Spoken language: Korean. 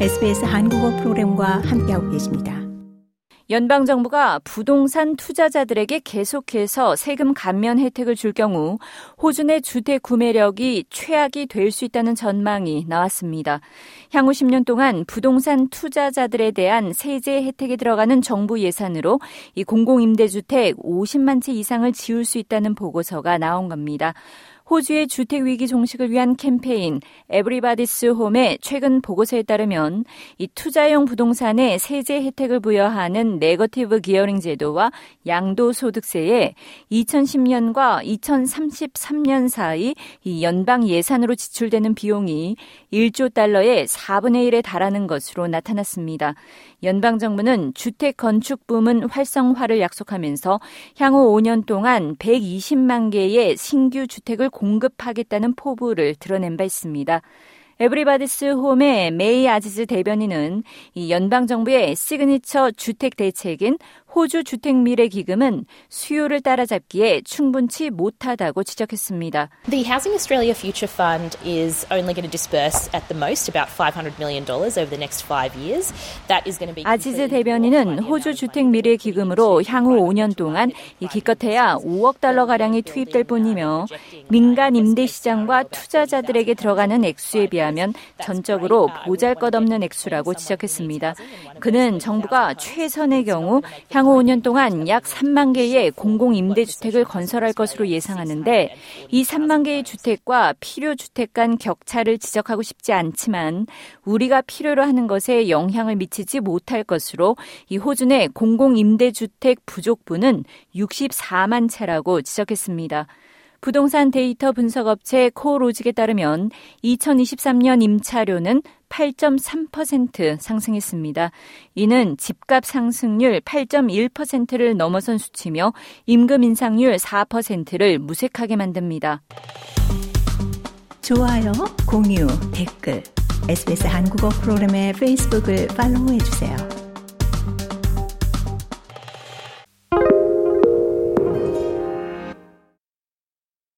SBS 한국어 프로그램과 함께하고 계십니다. 연방 정부가 부동산 투자자들에게 계속해서 세금 감면 혜택을 줄 경우 호주 내 주택 구매력이 최악이 될 수 있다는 전망이 나왔습니다. 향후 10년 동안 부동산 투자자들에 대한 세제 혜택이 들어가는 정부 예산으로 이 공공임대주택 50만 채 이상을 지을 수 있다는 보고서가 나온 겁니다. 호주의 주택 위기 종식을 위한 캠페인 에브리바디스 홈의 최근 보고서에 따르면 이 투자용 부동산에 세제 혜택을 부여하는 negative gearing 제도와 양도소득세에 2010년과 2033년 사이 이 연방 예산으로 지출되는 비용이 1조 달러의 4분의 1에 달하는 것으로 나타났습니다. 연방 정부는 주택 건축 부문 활성화를 약속하면서 향후 5년 동안 120만 개의 신규 주택을 공급하겠다는 포부를 드러낸 바 있습니다. 에브리바디스 홈의 메이 아지즈 대변인은 이 연방 정부의 시그니처 주택 대책인 호주 주택 미래 기금은 수요를 따라잡기에 충분치 못하다고 지적했습니다. The Housing Australia Future Fund is only going to disburse at the most about 500 million dollars over the next 5 years. That is going to be 아지즈 대변인은 호주 주택 미래 기금으로 향후 5년 동안 이 기껏해야 5억 달러 가량이 투입될 뿐이며 민간 임대 시장과 투자자들에게 들어가는 액수에 비하면 전적으로 보잘것없는 액수라고 지적했습니다. 그는 정부가 최선의 경우 향후 향후 5년 동안 약 3만 개의 공공임대주택을 건설할 것으로 예상하는데 이 3만 개의 주택과 필요 주택 간 격차를 지적하고 싶지 않지만 우리가 필요로 하는 것에 영향을 미치지 못할 것으로 이내 공공임대주택 부족분은 64만 채라고 지적했습니다. 부동산 데이터 분석 업체 코로직에 따르면 2023년 임차료는 8.3% 상승했습니다. 이는 집값 상승률 8.1%를 넘어선 수치며 임금 인상률 4%를 무색하게 만듭니다. 좋아요, 공유, 댓글, SBS 한국어 프로그램의 페이스북을 팔로우해 주세요.